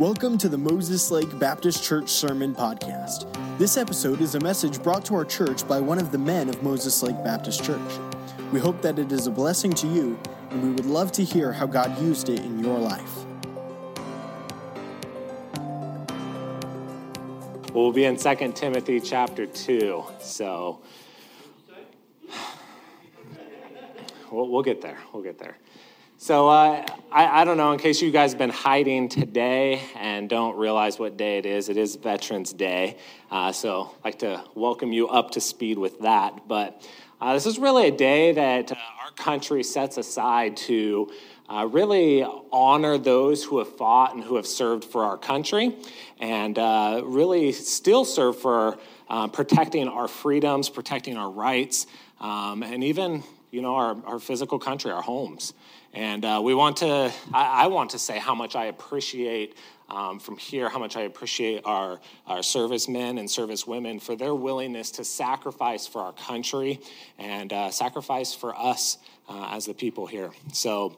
Welcome to the Moses Lake Baptist Church Sermon Podcast. This episode is a message brought to our church by one of the men of Moses Lake Baptist Church. We hope that it is a blessing to you, and we would love to hear how God used it in your life. We'll be in 2 Timothy chapter 2. So we'll, we'll get there. We'll get there. So uh, I, I, don't know, in case you guys have been hiding today and don't realize what day it is, it is Veterans Day. Uh, so I'd like to welcome you up to speed with that. But uh, this is really a day that uh, our country sets aside to uh, really honor those who have fought and who have served for our country and uh, really still serve for protecting our freedoms, protecting our rights, um, and even you know, our, our physical country, our homes. And uh, we want to, I, I, want to say how much I appreciate um, from here, how much I appreciate our, our servicemen and servicewomen for their willingness to sacrifice for our country and uh, sacrifice for us uh, as the people here. So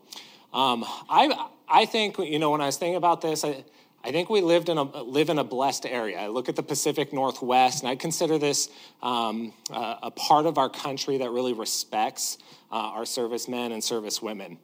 um, I, I think, you know, when I was thinking about this, I, I think we lived in a, live in a blessed area. I look at the Pacific Northwest, and I consider this um, a, a part of our country that really respects our servicemen and servicewomen.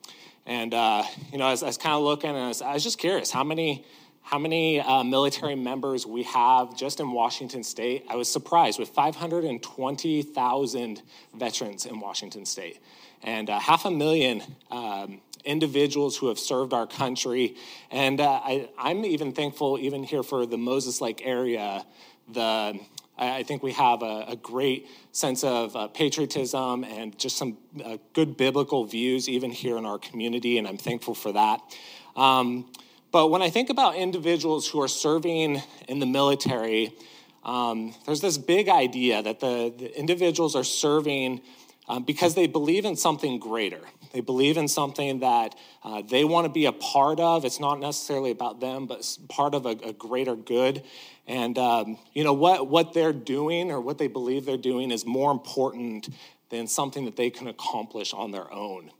And uh, you know, I was, was kind of looking, and I was, I was, just curious how many how many uh, military members we have just in Washington State. I was surprised with 520,000 veterans in Washington State, and uh, half a million. Um, individuals who have served our country. And uh, I, am even thankful, even here for the Moses Lake area, the I think we have a, a great sense of uh, patriotism and just some uh, good biblical views, even here in our community, and I'm thankful for that. Um, but when I think about individuals who are serving in the military, um, there's this big idea that the, the individuals are serving um, because they believe in something greater. They believe in something that uh, they want to be a part of. It's not necessarily about them, but part of a, a greater good. And um, you know what what they're doing or what they believe they're doing is more important than something that they can accomplish on their own.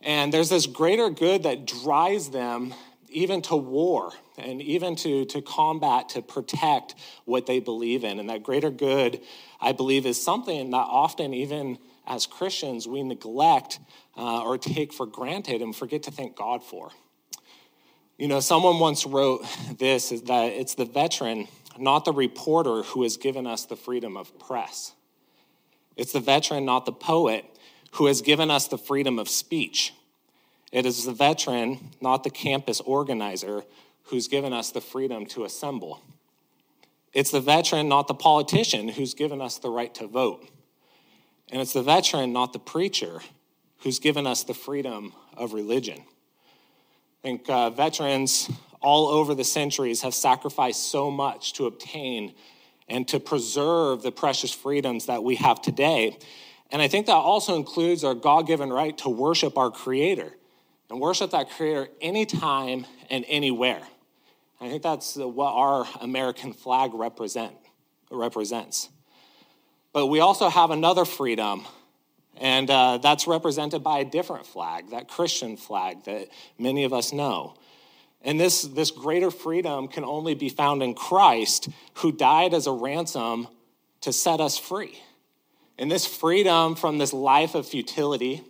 And there's this greater good that drives them even to war and even to, to combat, to protect what they believe in. And that greater good, I believe, is something that often, even as Christians, we neglect uh, or take for granted and forget to thank God for. You know, someone once wrote this is that it's the veteran, not the reporter, who has given us the freedom of press. It's the veteran, not the poet, who has given us the freedom of speech. It is the veteran, not the campus organizer, who's given us the freedom to assemble. It's the veteran, not the politician, who's given us the right to vote. And it's the veteran, not the preacher, who's given us the freedom of religion. I think uh, veterans all over the centuries have sacrificed so much to obtain and to preserve the precious freedoms that we have today. And I think that also includes our God given right to worship our Creator and worship that Creator anytime and anywhere. I think that's what our American flag represent, represents. But we also have another freedom, and uh, that's represented by a different flag, that Christian flag that many of us know. And this, this greater freedom can only be found in Christ, who died as a ransom to set us free. And this freedom from this life of futility,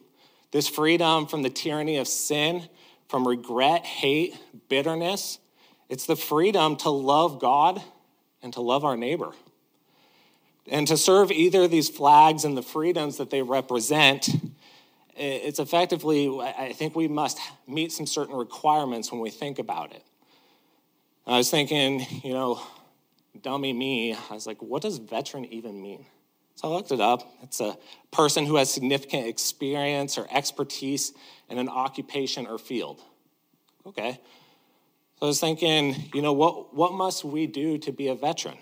this freedom from the tyranny of sin, from regret, hate, bitterness, it's the freedom to love God and to love our neighbor. And to serve either of these flags and the freedoms that they represent, it's effectively, I think we must meet some certain requirements when we think about it. I was thinking, you know, dummy me, I was like, what does veteran even mean? So I looked it up. It's a person who has significant experience or expertise in an occupation or field. Okay. So I was thinking, you know, what, what must we do to be a veteran?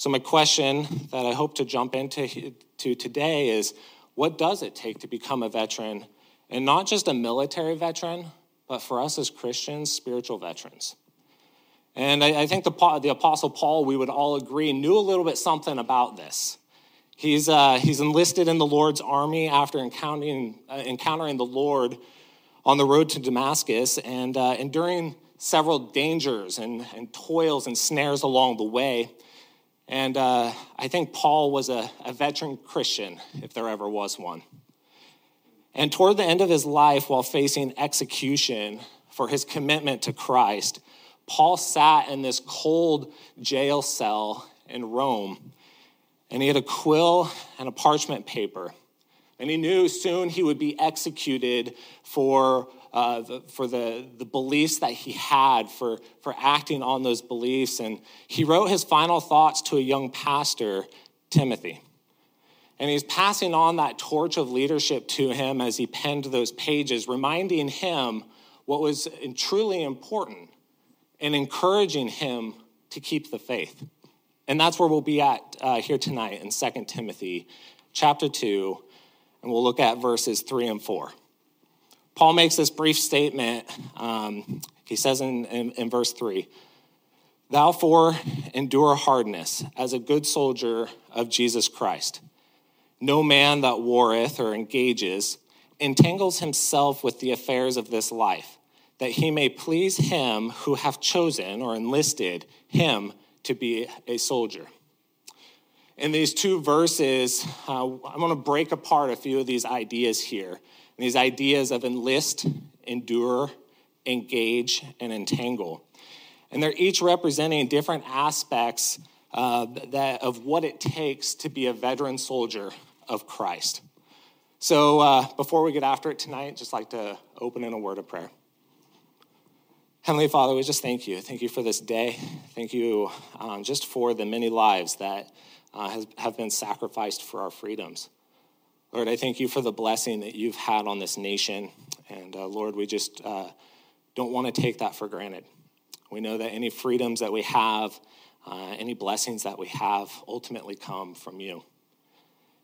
So, my question that I hope to jump into to today is what does it take to become a veteran? And not just a military veteran, but for us as Christians, spiritual veterans. And I, I think the, the Apostle Paul, we would all agree, knew a little bit something about this. He's, uh, he's enlisted in the Lord's army after encountering, uh, encountering the Lord on the road to Damascus. And, uh, and during several dangers and, and toils and snares along the way. And uh, I think Paul was a, a veteran Christian, if there ever was one. And toward the end of his life, while facing execution for his commitment to Christ, Paul sat in this cold jail cell in Rome, and he had a quill and a parchment paper. And he knew soon he would be executed for, uh, for the, the beliefs that he had, for, for acting on those beliefs. And he wrote his final thoughts to a young pastor, Timothy. And he's passing on that torch of leadership to him as he penned those pages, reminding him what was truly important and encouraging him to keep the faith. And that's where we'll be at uh, here tonight in 2 Timothy chapter 2, and we'll look at verses 3 and 4. Paul makes this brief statement. Um, he says in, in, in verse 3 Thou for endure hardness as a good soldier of Jesus Christ. No man that warreth or engages entangles himself with the affairs of this life, that he may please him who hath chosen or enlisted him to be a soldier in these two verses, uh, I'm going to break apart a few of these ideas here. These ideas of enlist, endure, engage, and entangle. And they're each representing different aspects uh, that, of what it takes to be a veteran soldier of Christ. So uh, before we get after it tonight, just like to open in a word of prayer. Heavenly Father, we just thank you. Thank you for this day. Thank you um, just for the many lives that uh, has, have been sacrificed for our freedoms. Lord, I thank you for the blessing that you've had on this nation. And uh, Lord, we just uh, don't want to take that for granted. We know that any freedoms that we have, uh, any blessings that we have, ultimately come from you.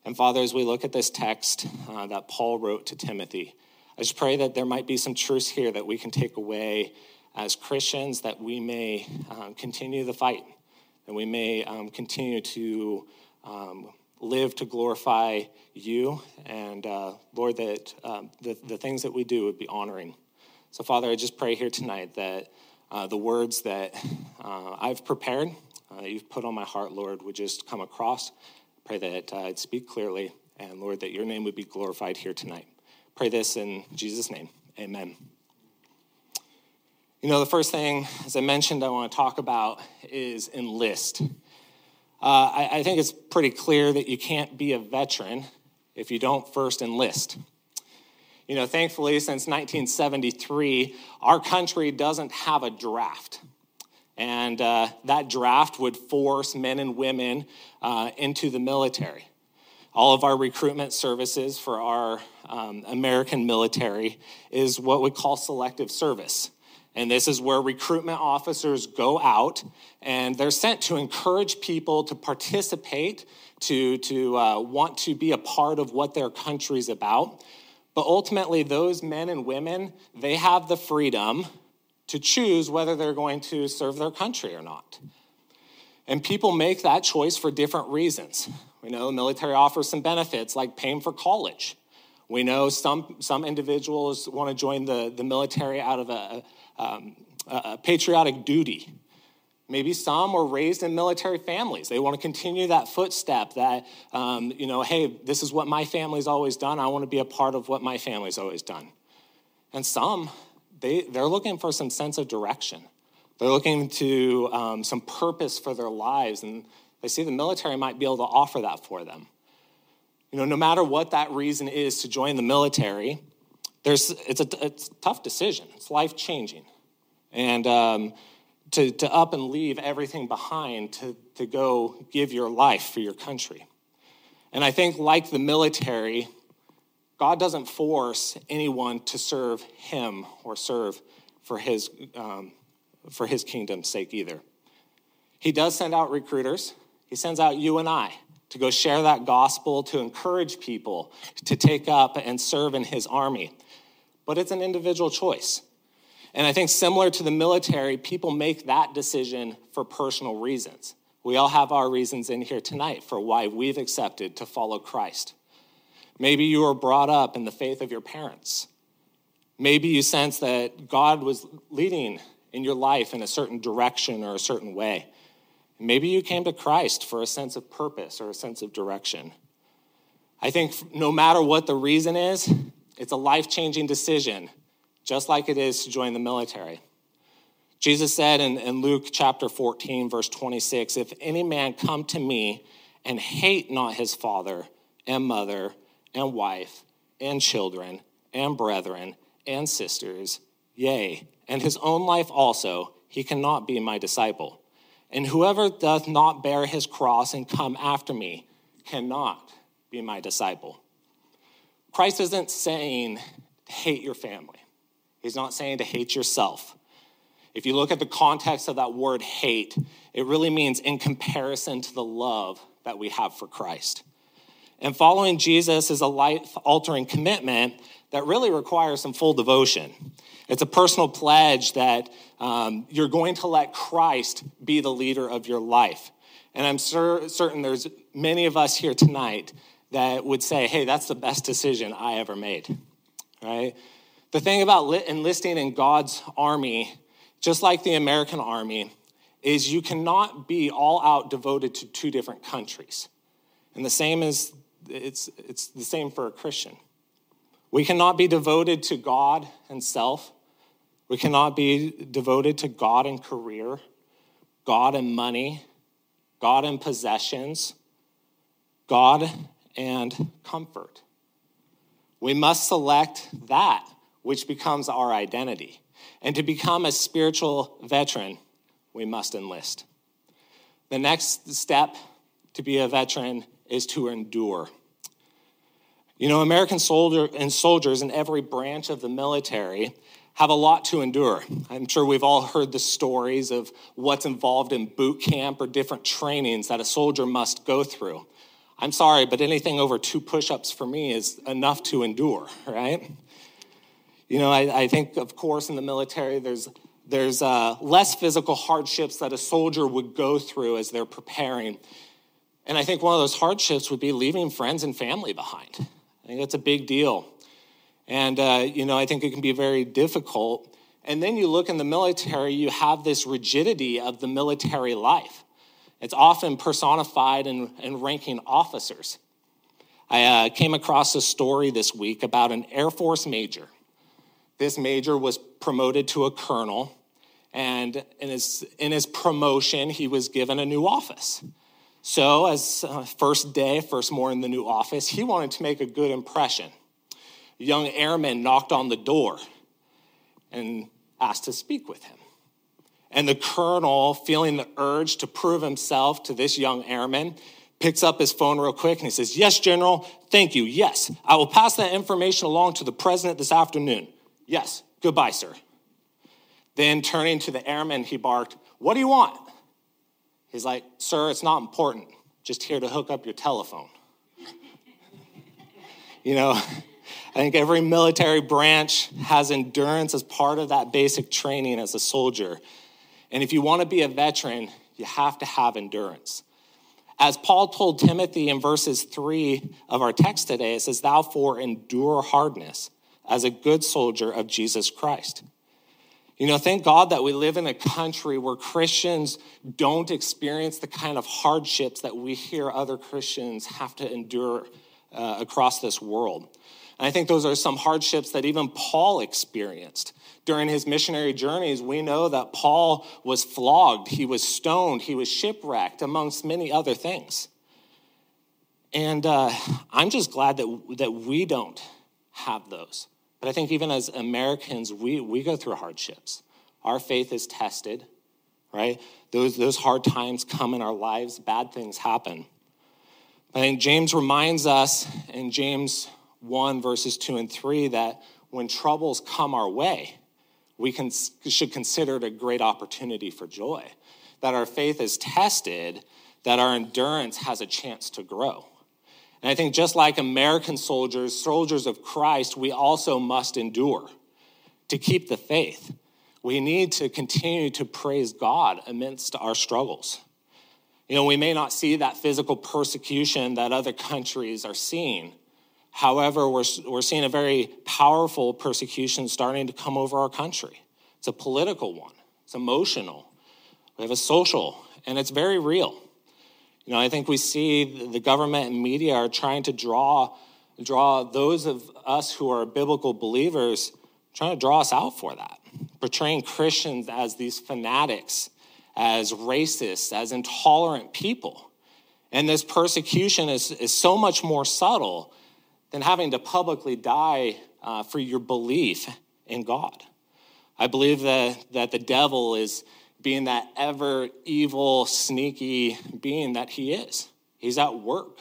And Father, as we look at this text uh, that Paul wrote to Timothy, I just pray that there might be some truths here that we can take away as Christians, that we may um, continue the fight and we may um, continue to um, live to glorify you. And uh, Lord, that um, the, the things that we do would be honoring. So, Father, I just pray here tonight that uh, the words that uh, I've prepared, uh, that you've put on my heart, Lord, would just come across. Pray that uh, I'd speak clearly, and Lord, that your name would be glorified here tonight. Pray this in Jesus' name. Amen. You know, the first thing, as I mentioned, I want to talk about is enlist. Uh, I, I think it's pretty clear that you can't be a veteran if you don't first enlist. You know, thankfully, since 1973, our country doesn't have a draft. And uh, that draft would force men and women uh, into the military. All of our recruitment services for our um, American military is what we call selective service. And this is where recruitment officers go out and they're sent to encourage people to participate, to, to uh, want to be a part of what their country's about. But ultimately, those men and women, they have the freedom to choose whether they're going to serve their country or not. And people make that choice for different reasons. We know the military offers some benefits like paying for college. We know some, some individuals want to join the, the military out of a, um, patriotic duty. Maybe some were raised in military families. They want to continue that footstep that, um, you know, hey, this is what my family's always done. I want to be a part of what my family's always done. And some, they, they're looking for some sense of direction. They're looking to um, some purpose for their lives, and they see the military might be able to offer that for them. You know, no matter what that reason is to join the military, there's, it's, a, it's a tough decision. It's life changing. And um, to, to up and leave everything behind to, to go give your life for your country. And I think, like the military, God doesn't force anyone to serve Him or serve for His, um, for his kingdom's sake either. He does send out recruiters, He sends out you and I to go share that gospel, to encourage people to take up and serve in His army but it's an individual choice. And I think similar to the military, people make that decision for personal reasons. We all have our reasons in here tonight for why we've accepted to follow Christ. Maybe you were brought up in the faith of your parents. Maybe you sense that God was leading in your life in a certain direction or a certain way. Maybe you came to Christ for a sense of purpose or a sense of direction. I think no matter what the reason is, it's a life changing decision, just like it is to join the military. Jesus said in, in, Luke chapter 14, verse 26 If any man come to me and hate not his father and mother and wife and children and brethren and sisters, yea, and his own life also, he cannot be my disciple. And whoever doth not bear his cross and come after me cannot be my disciple. Christ isn't saying hate your family, he's not saying to hate yourself. If you look at the context of that word hate, it really means in comparison to the love that we have for Christ. And following Jesus is a life altering commitment that really requires some full devotion. It's a personal pledge that um, you're going to let Christ be the leader of your life. And I'm certain there's many of us here tonight that would say, hey, that's the best decision I ever made, right? The thing about enlisting in God's army, just like the American army, is you cannot be all out devoted to two different countries. And the same is, it's, it's the same for a Christian. We cannot be devoted to God and self we cannot be devoted to God and career, God and money, God and possessions, God and comfort. We must select that which becomes our identity. And to become a spiritual veteran, we must enlist. The next step to be a veteran is to endure. You know, American soldier and soldiers in every branch of the military have a lot to endure. I'm sure we've all heard the stories of what's involved in boot camp or different trainings that a soldier must go through. I'm sorry, but anything over two push ups for me is enough to endure, right? You know, I, I think, of course, in the military, there's, there's uh, less physical hardships that a soldier would go through as they're preparing. And I think one of those hardships would be leaving friends and family behind. I think that's a big deal. And, uh, you know, I think it can be very difficult. And then you look in the military, you have this rigidity of the military life. It's often personified in, in ranking officers. I uh, came across a story this week about an Air Force major. This major was promoted to a colonel, and in his, in his promotion, he was given a new office. So, as uh, first day, first morning in the new office, he wanted to make a good impression young airman knocked on the door and asked to speak with him. And the colonel, feeling the urge to prove himself to this young airman, picks up his phone real quick and he says, Yes, General, thank you. Yes, I will pass that information along to the president this afternoon. Yes, goodbye, sir. Then turning to the airman, he barked, What do you want? He's like, Sir, it's not important. Just here to hook up your telephone. you know, I think every military branch has endurance as part of that basic training as a soldier. And if you want to be a veteran, you have to have endurance. As Paul told Timothy in verses three of our text today, it says, Thou for endure hardness as a good soldier of Jesus Christ. You know, thank God that we live in a country where Christians don't experience the kind of hardships that we hear other Christians have to endure uh, across this world. And I think those are some hardships that even Paul experienced. During his missionary journeys, we know that Paul was flogged, he was stoned, he was shipwrecked, amongst many other things. And uh, I'm just glad that, that we don't have those. But I think even as Americans, we, we go through hardships. Our faith is tested, right? Those, those hard times come in our lives, bad things happen. I think James reminds us in James 1, verses 2 and 3, that when troubles come our way, we can, should consider it a great opportunity for joy. That our faith is tested, that our endurance has a chance to grow. And I think just like American soldiers, soldiers of Christ, we also must endure to keep the faith. We need to continue to praise God amidst our struggles. You know, we may not see that physical persecution that other countries are seeing, However, we're, we're seeing a very powerful persecution starting to come over our country. It's a political one it's emotional, we have a social, and it's very real. You know, I think we see the government and media are trying to draw, draw those of us who are biblical believers, trying to draw us out for that, portraying Christians as these fanatics, as racist, as intolerant people. And this persecution is, is so much more subtle than having to publicly die uh, for your belief in God. I believe that, that the devil is being that ever evil, sneaky being that he is. He's at work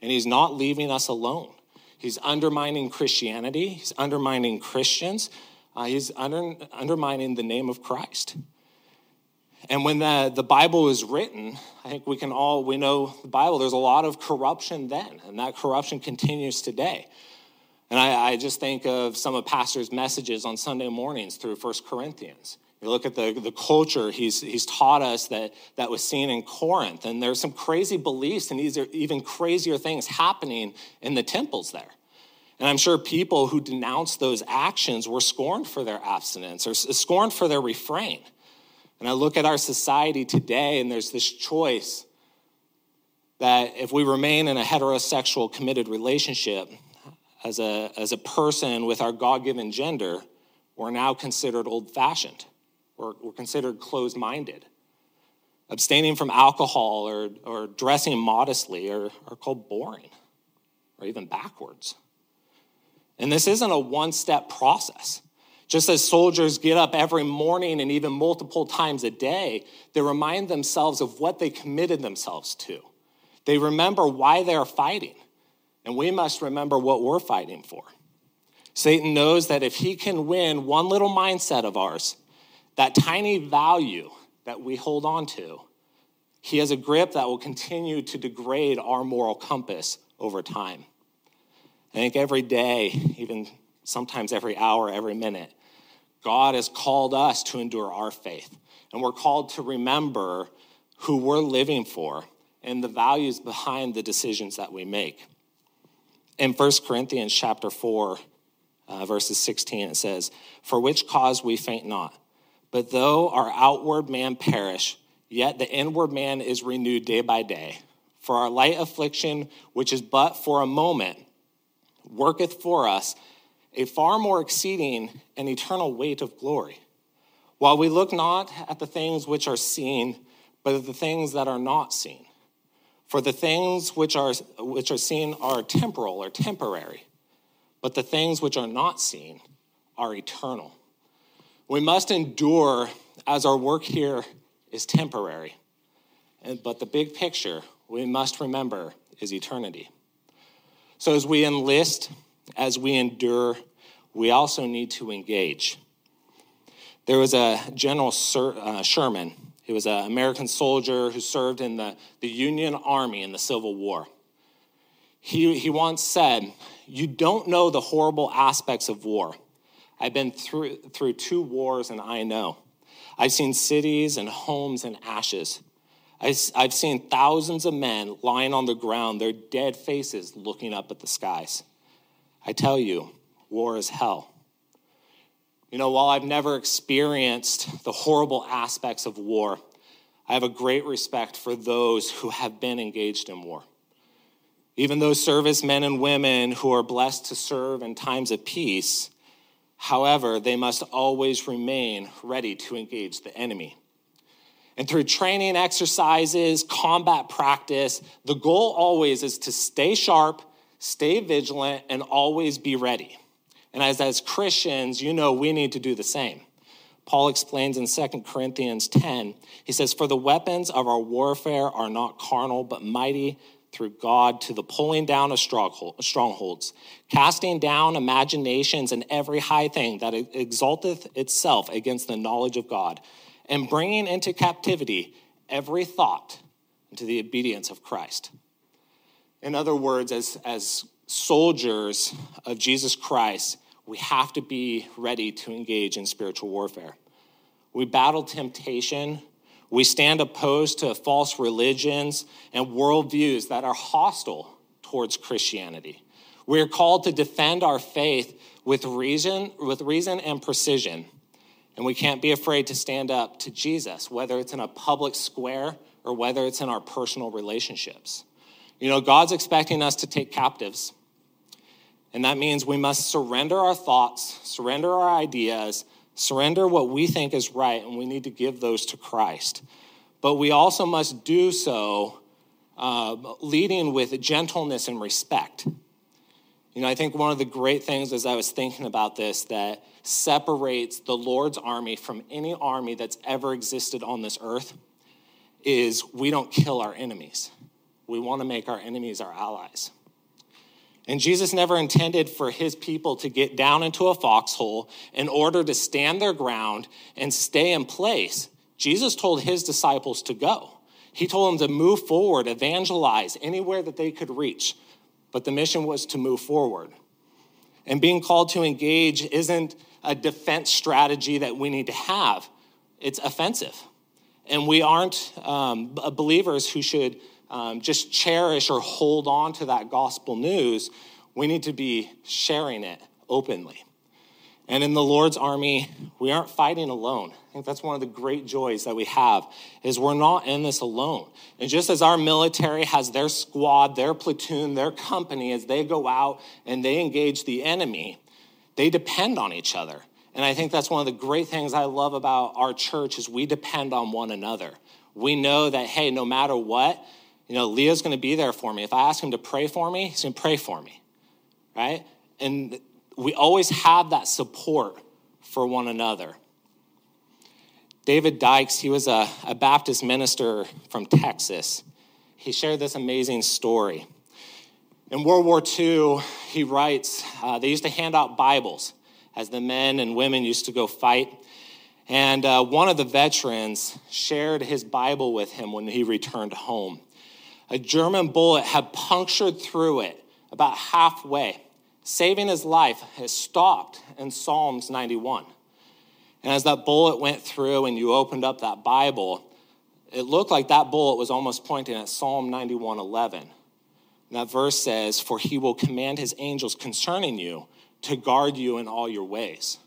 and he's not leaving us alone. He's undermining Christianity, he's undermining Christians, uh, he's under, undermining the name of Christ. And when the, the Bible was written, I think we can all, we know the Bible, there's a lot of corruption then, and that corruption continues today. And I, I just think of some of Pastor's messages on Sunday mornings through First Corinthians. You look at the, the culture he's, he's taught us that, that was seen in Corinth, and there's some crazy beliefs and these are even crazier things happening in the temples there. And I'm sure people who denounced those actions were scorned for their abstinence or scorned for their refrain. And I look at our society today, and there's this choice that if we remain in a heterosexual committed relationship as a, as a person with our God given gender, we're now considered old fashioned. We're, we're considered closed minded. Abstaining from alcohol or, or dressing modestly are, are called boring or even backwards. And this isn't a one step process. Just as soldiers get up every morning and even multiple times a day, they remind themselves of what they committed themselves to. They remember why they're fighting, and we must remember what we're fighting for. Satan knows that if he can win one little mindset of ours, that tiny value that we hold on to, he has a grip that will continue to degrade our moral compass over time. I think every day, even sometimes every hour, every minute. God has called us to endure our faith. And we're called to remember who we're living for and the values behind the decisions that we make. In 1 Corinthians chapter 4, uh, verses 16, it says, For which cause we faint not. But though our outward man perish, yet the inward man is renewed day by day. For our light affliction, which is but for a moment, worketh for us a far more exceeding and eternal weight of glory. While we look not at the things which are seen, but at the things that are not seen. For the things which are, which are seen are temporal or temporary, but the things which are not seen are eternal. We must endure as our work here is temporary, but the big picture we must remember is eternity. So as we enlist as we endure, we also need to engage. There was a General Sir, uh, Sherman. He was an American soldier who served in the, the Union Army in the Civil War. He, he once said, You don't know the horrible aspects of war. I've been through, through two wars and I know. I've seen cities and homes in ashes. I've seen thousands of men lying on the ground, their dead faces looking up at the skies. I tell you, war is hell. You know, while I've never experienced the horrible aspects of war, I have a great respect for those who have been engaged in war. Even those servicemen and women who are blessed to serve in times of peace, however, they must always remain ready to engage the enemy. And through training exercises, combat practice, the goal always is to stay sharp, stay vigilant, and always be ready. And as, as Christians, you know we need to do the same. Paul explains in 2 Corinthians 10, he says, For the weapons of our warfare are not carnal, but mighty through God to the pulling down of strongholds, casting down imaginations and every high thing that exalteth itself against the knowledge of God and bringing into captivity every thought into the obedience of Christ. In other words, as, as soldiers of Jesus Christ, we have to be ready to engage in spiritual warfare. We battle temptation. We stand opposed to false religions and worldviews that are hostile towards Christianity. We are called to defend our faith with reason, with reason and precision And we can't be afraid to stand up to Jesus, whether it's in a public square or whether it's in our personal relationships. You know, God's expecting us to take captives. And that means we must surrender our thoughts, surrender our ideas, surrender what we think is right, and we need to give those to Christ. But we also must do so uh, leading with gentleness and respect. You know, I think one of the great things as I was thinking about this that separates the Lord's army from any army that's ever existed on this earth is we don't kill our enemies. We want to make our enemies our allies. And Jesus never intended for his people to get down into a foxhole in order to stand their ground and stay in place. Jesus told his disciples to go. He told them to move forward, evangelize anywhere that they could reach. But the mission was to move forward. And being called to engage isn't a defense strategy that we need to have, it's offensive. And we aren't um, believers who should um, just cherish or hold on to that gospel news. We need to be sharing it openly. And in the Lord's army, we aren't fighting alone. I think that's one of the great joys that we have is we're not in this alone. And just as our military has their squad, their platoon, their company as they go out and they engage the enemy, they depend on each other. And I think that's one of the great things I love about our church is we depend on one another. We know that hey, no matter what, you know, Leah's going to be there for me. If I ask him to pray for me, he's going to pray for me. Right? And we always have that support for one another. David Dykes, he was a, a Baptist minister from Texas. He shared this amazing story. In World War II, he writes, uh, they used to hand out Bibles as the men and women used to go fight. And uh, one of the veterans shared his Bible with him when he returned home. A German bullet had punctured through it about halfway saving his life It stopped in Psalms 91. And as that bullet went through and you opened up that Bible, it looked like that bullet was almost pointing at Psalm 91:11. And that verse says, "For he will command his angels concerning you to guard you in all your ways."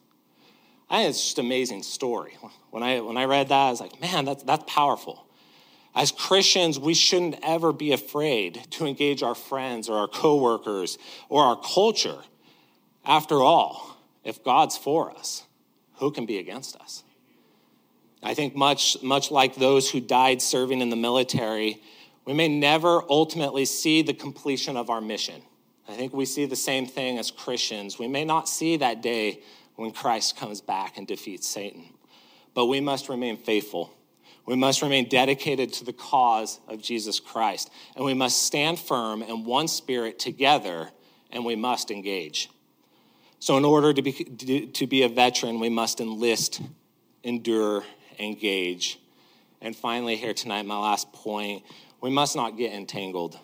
I think it's just an amazing story. When I when I read that, I was like, man, that's that's powerful. As Christians, we shouldn't ever be afraid to engage our friends or our coworkers or our culture. After all, if God's for us, who can be against us? I think much, much like those who died serving in the military, we may never ultimately see the completion of our mission. I think we see the same thing as Christians. We may not see that day when Christ comes back and defeats Satan, but we must remain faithful we must remain dedicated to the cause of Jesus Christ. And we must stand firm in one spirit together, and we must engage. So, in order to be, to be a veteran, we must enlist, endure, engage. And finally, here tonight, my last point we must not get entangled.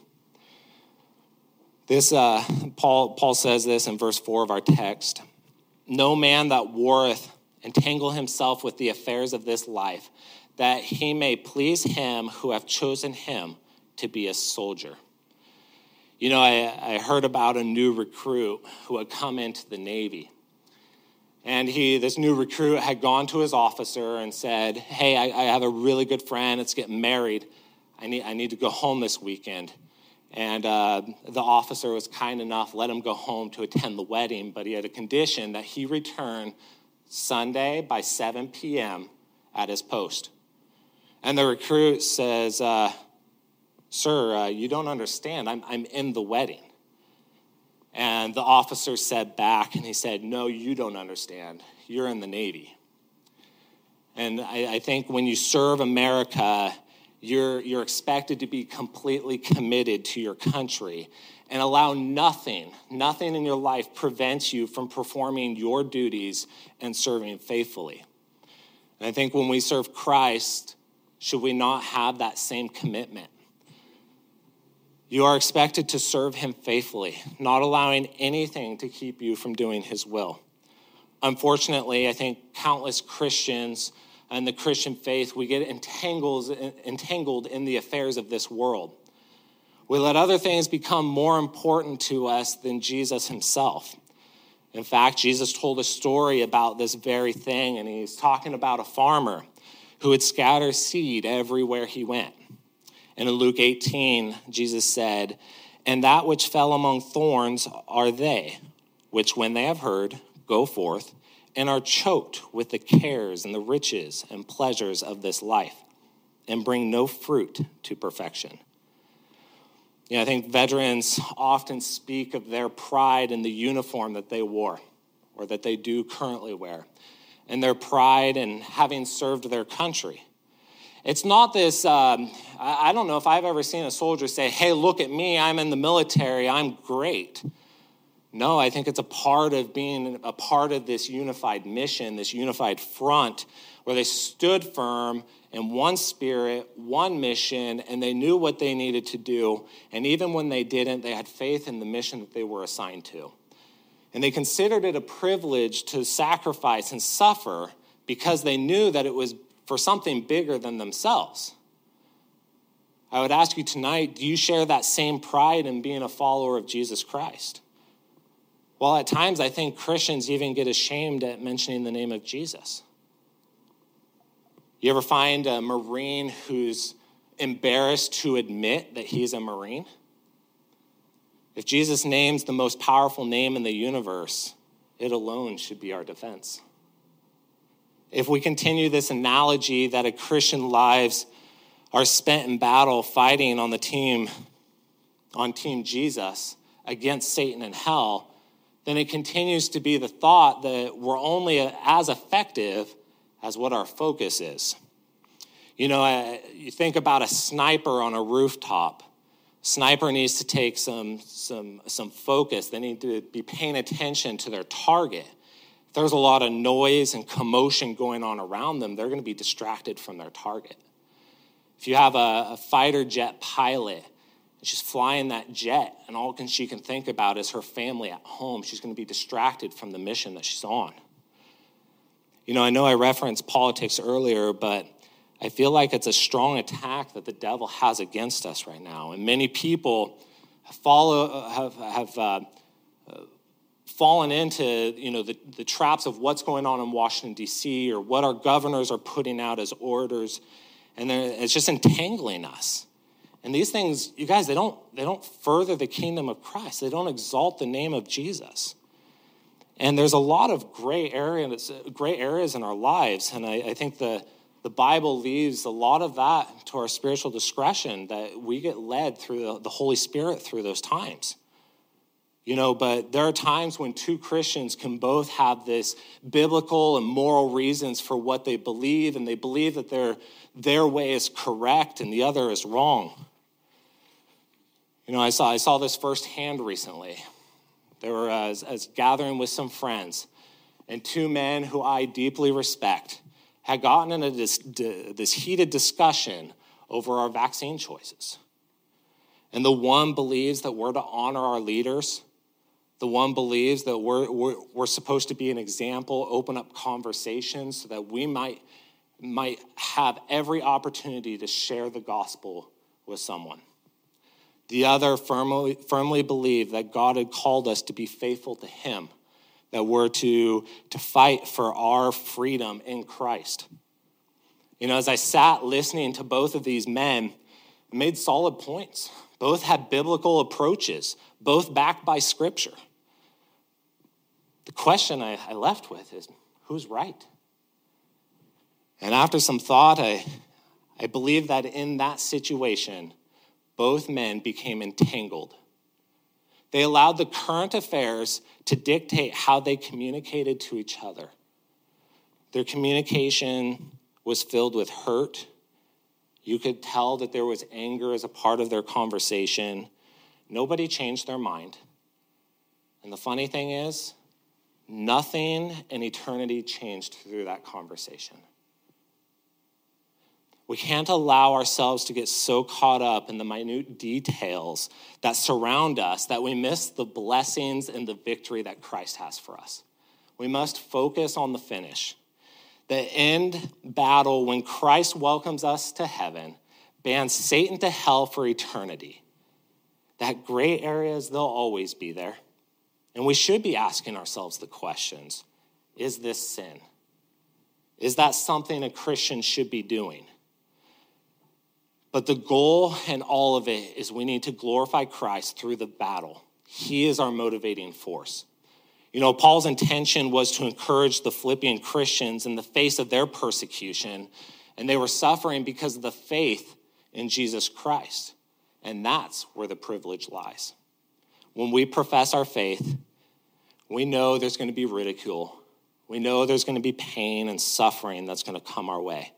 This, uh, Paul, Paul says this in verse 4 of our text No man that warreth entangle himself with the affairs of this life that he may please him who have chosen him to be a soldier. You know, I, I heard about a new recruit who had come into the Navy. And he, this new recruit had gone to his officer and said, Hey, I, I have a really good friend. It's getting married. I need, I need to go home this weekend. And uh, the officer was kind enough, let him go home to attend the wedding, but he had a condition that he return Sunday by 7 p.m. at his post. And the recruit says, uh, Sir, uh, you don't understand. I'm, I'm in the wedding. And the officer said back, and he said, No, you don't understand. You're in the Navy. And I, I think when you serve America, you're, you're expected to be completely committed to your country and allow nothing, nothing in your life prevents you from performing your duties and serving faithfully. And I think when we serve Christ, should we not have that same commitment? You are expected to serve him faithfully, not allowing anything to keep you from doing his will. Unfortunately, I think countless Christians and the Christian faith, we get entangled, in the affairs of this world. We let other things become more important to us than Jesus himself. In fact, Jesus told a story about this very thing, and he's talking about a farmer who would scatter seed everywhere he went. And in Luke 18, Jesus said, And that which fell among thorns are they, which when they have heard, go forth, and are choked with the cares and the riches and pleasures of this life, and bring no fruit to perfection. You know, I think veterans often speak of their pride in the uniform that they wore or that they do currently wear, and their pride and having served their country. It's not this, um, I don't know if I've ever seen a soldier say, hey, look at me, I'm in the military, I'm great. No, I think it's a part of being a part of this unified mission, this unified front, where they stood firm in one spirit, one mission, and they knew what they needed to do. And even when they didn't, they had faith in the mission that they were assigned to. And they considered it a privilege to sacrifice and suffer because they knew that it was for something bigger than themselves. I would ask you tonight do you share that same pride in being a follower of Jesus Christ? Well, at times I think Christians even get ashamed at mentioning the name of Jesus. You ever find a Marine who's embarrassed to admit that he's a Marine? If Jesus names the most powerful name in the universe, it alone should be our defense. If we continue this analogy that a Christian lives are spent in battle fighting on the team, on Team Jesus against Satan and hell, then it continues to be the thought that we're only as effective as what our focus is. You know, uh, you think about a sniper on a rooftop. Sniper needs to take some, some, some focus. They need to be paying attention to their target. If there's a lot of noise and commotion going on around them, they're going to be distracted from their target. If you have a, a fighter jet pilot and she's flying that jet, and all she can think about is her family at home, she's going to be distracted from the mission that she's on. You know, I know I referenced politics earlier, but I feel like it's a strong attack that the devil has against us right now. And many people follow, have, have uh, fallen into you know, the, the traps of what's going on in Washington, D.C., or what our governors are putting out as orders. And it's just entangling us. And these things, you guys, they don't, they don't further the kingdom of Christ. They don't exalt the name of Jesus. And there's a lot of gray areas, gray areas in our lives. And I, I think the, the Bible leaves a lot of that to our spiritual discretion that we get led through the, Holy Spirit through those times. You know, but there are times when two Christians can both have this biblical and moral reasons for what they believe, and they believe that their, their way is correct and the other is wrong. You know, I saw, I saw this firsthand recently. There were, uh, as gathering with some friends, and two men who I deeply respect had gotten in a, this, this heated discussion over our vaccine choices. And the one believes that we're to honor our leaders. The one believes that we're, we're, we're supposed to be an example, open up conversations so that we might, might have every opportunity to share the gospel with someone. The other firmly, firmly believed that God had called us to be faithful to Him that we're to, to fight for our freedom in Christ. You know, as I sat listening to both of these men, made solid points. Both had biblical approaches, both backed by scripture. The question I, I left with is who's right? And after some thought, I, I believe that in that situation, both men became entangled they allowed the current affairs to dictate how they communicated to each other. Their communication was filled with hurt. You could tell that there was anger as a part of their conversation. Nobody changed their mind. And the funny thing is, nothing in eternity changed through that conversation. We can't allow ourselves to get so caught up in the minute details that surround us that we miss the blessings and the victory that Christ has for us. We must focus on the finish. The end battle, when Christ welcomes us to heaven, bans Satan to hell for eternity. That gray areas, they'll always be there. And we should be asking ourselves the questions Is this sin? Is that something a Christian should be doing? But the goal in all of it is we need to glorify Christ through the battle. He is our motivating force. You know, Paul's intention was to encourage the Philippian Christians in the face of their persecution, and they were suffering because of the faith in Jesus Christ. And that's where the privilege lies. When we profess our faith, we know there's going to be ridicule. We know there's going to be pain and suffering that's going to come our way.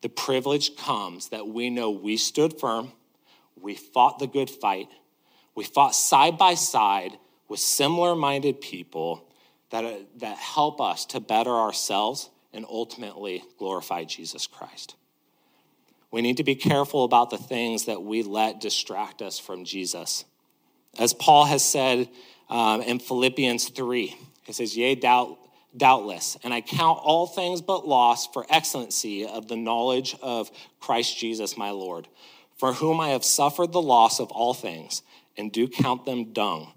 The privilege comes that we know we stood firm, we fought the good fight, we fought side by side with similar minded people that, uh, that help us to better ourselves and ultimately glorify Jesus Christ. We need to be careful about the things that we let distract us from Jesus. As Paul has said um, in Philippians 3, he says, Yea, doubt, doubtless, and I count all things but loss for excellency of the knowledge of Christ Jesus my Lord, for whom I have suffered the loss of all things, and do count them dung,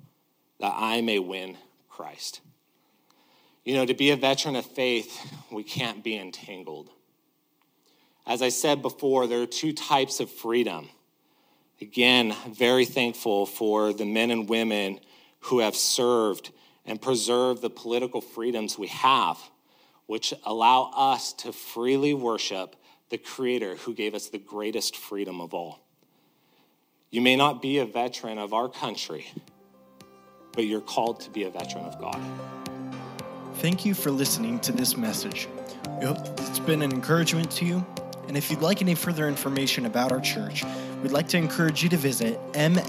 that I may win Christ. You know, to be a veteran of faith, we can't be entangled. As I said before, there are two types of freedom. Again, very thankful for the men and women who have served and preserve the political freedoms we have, which allow us to freely worship the Creator who gave us the greatest freedom of all. You may not be a veteran of our country, but you're called to be a veteran of God. Thank you for listening to this message. We hope it's been an encouragement to you and if you'd like any further information about our church, we'd like to encourage you to visit mlbc.church.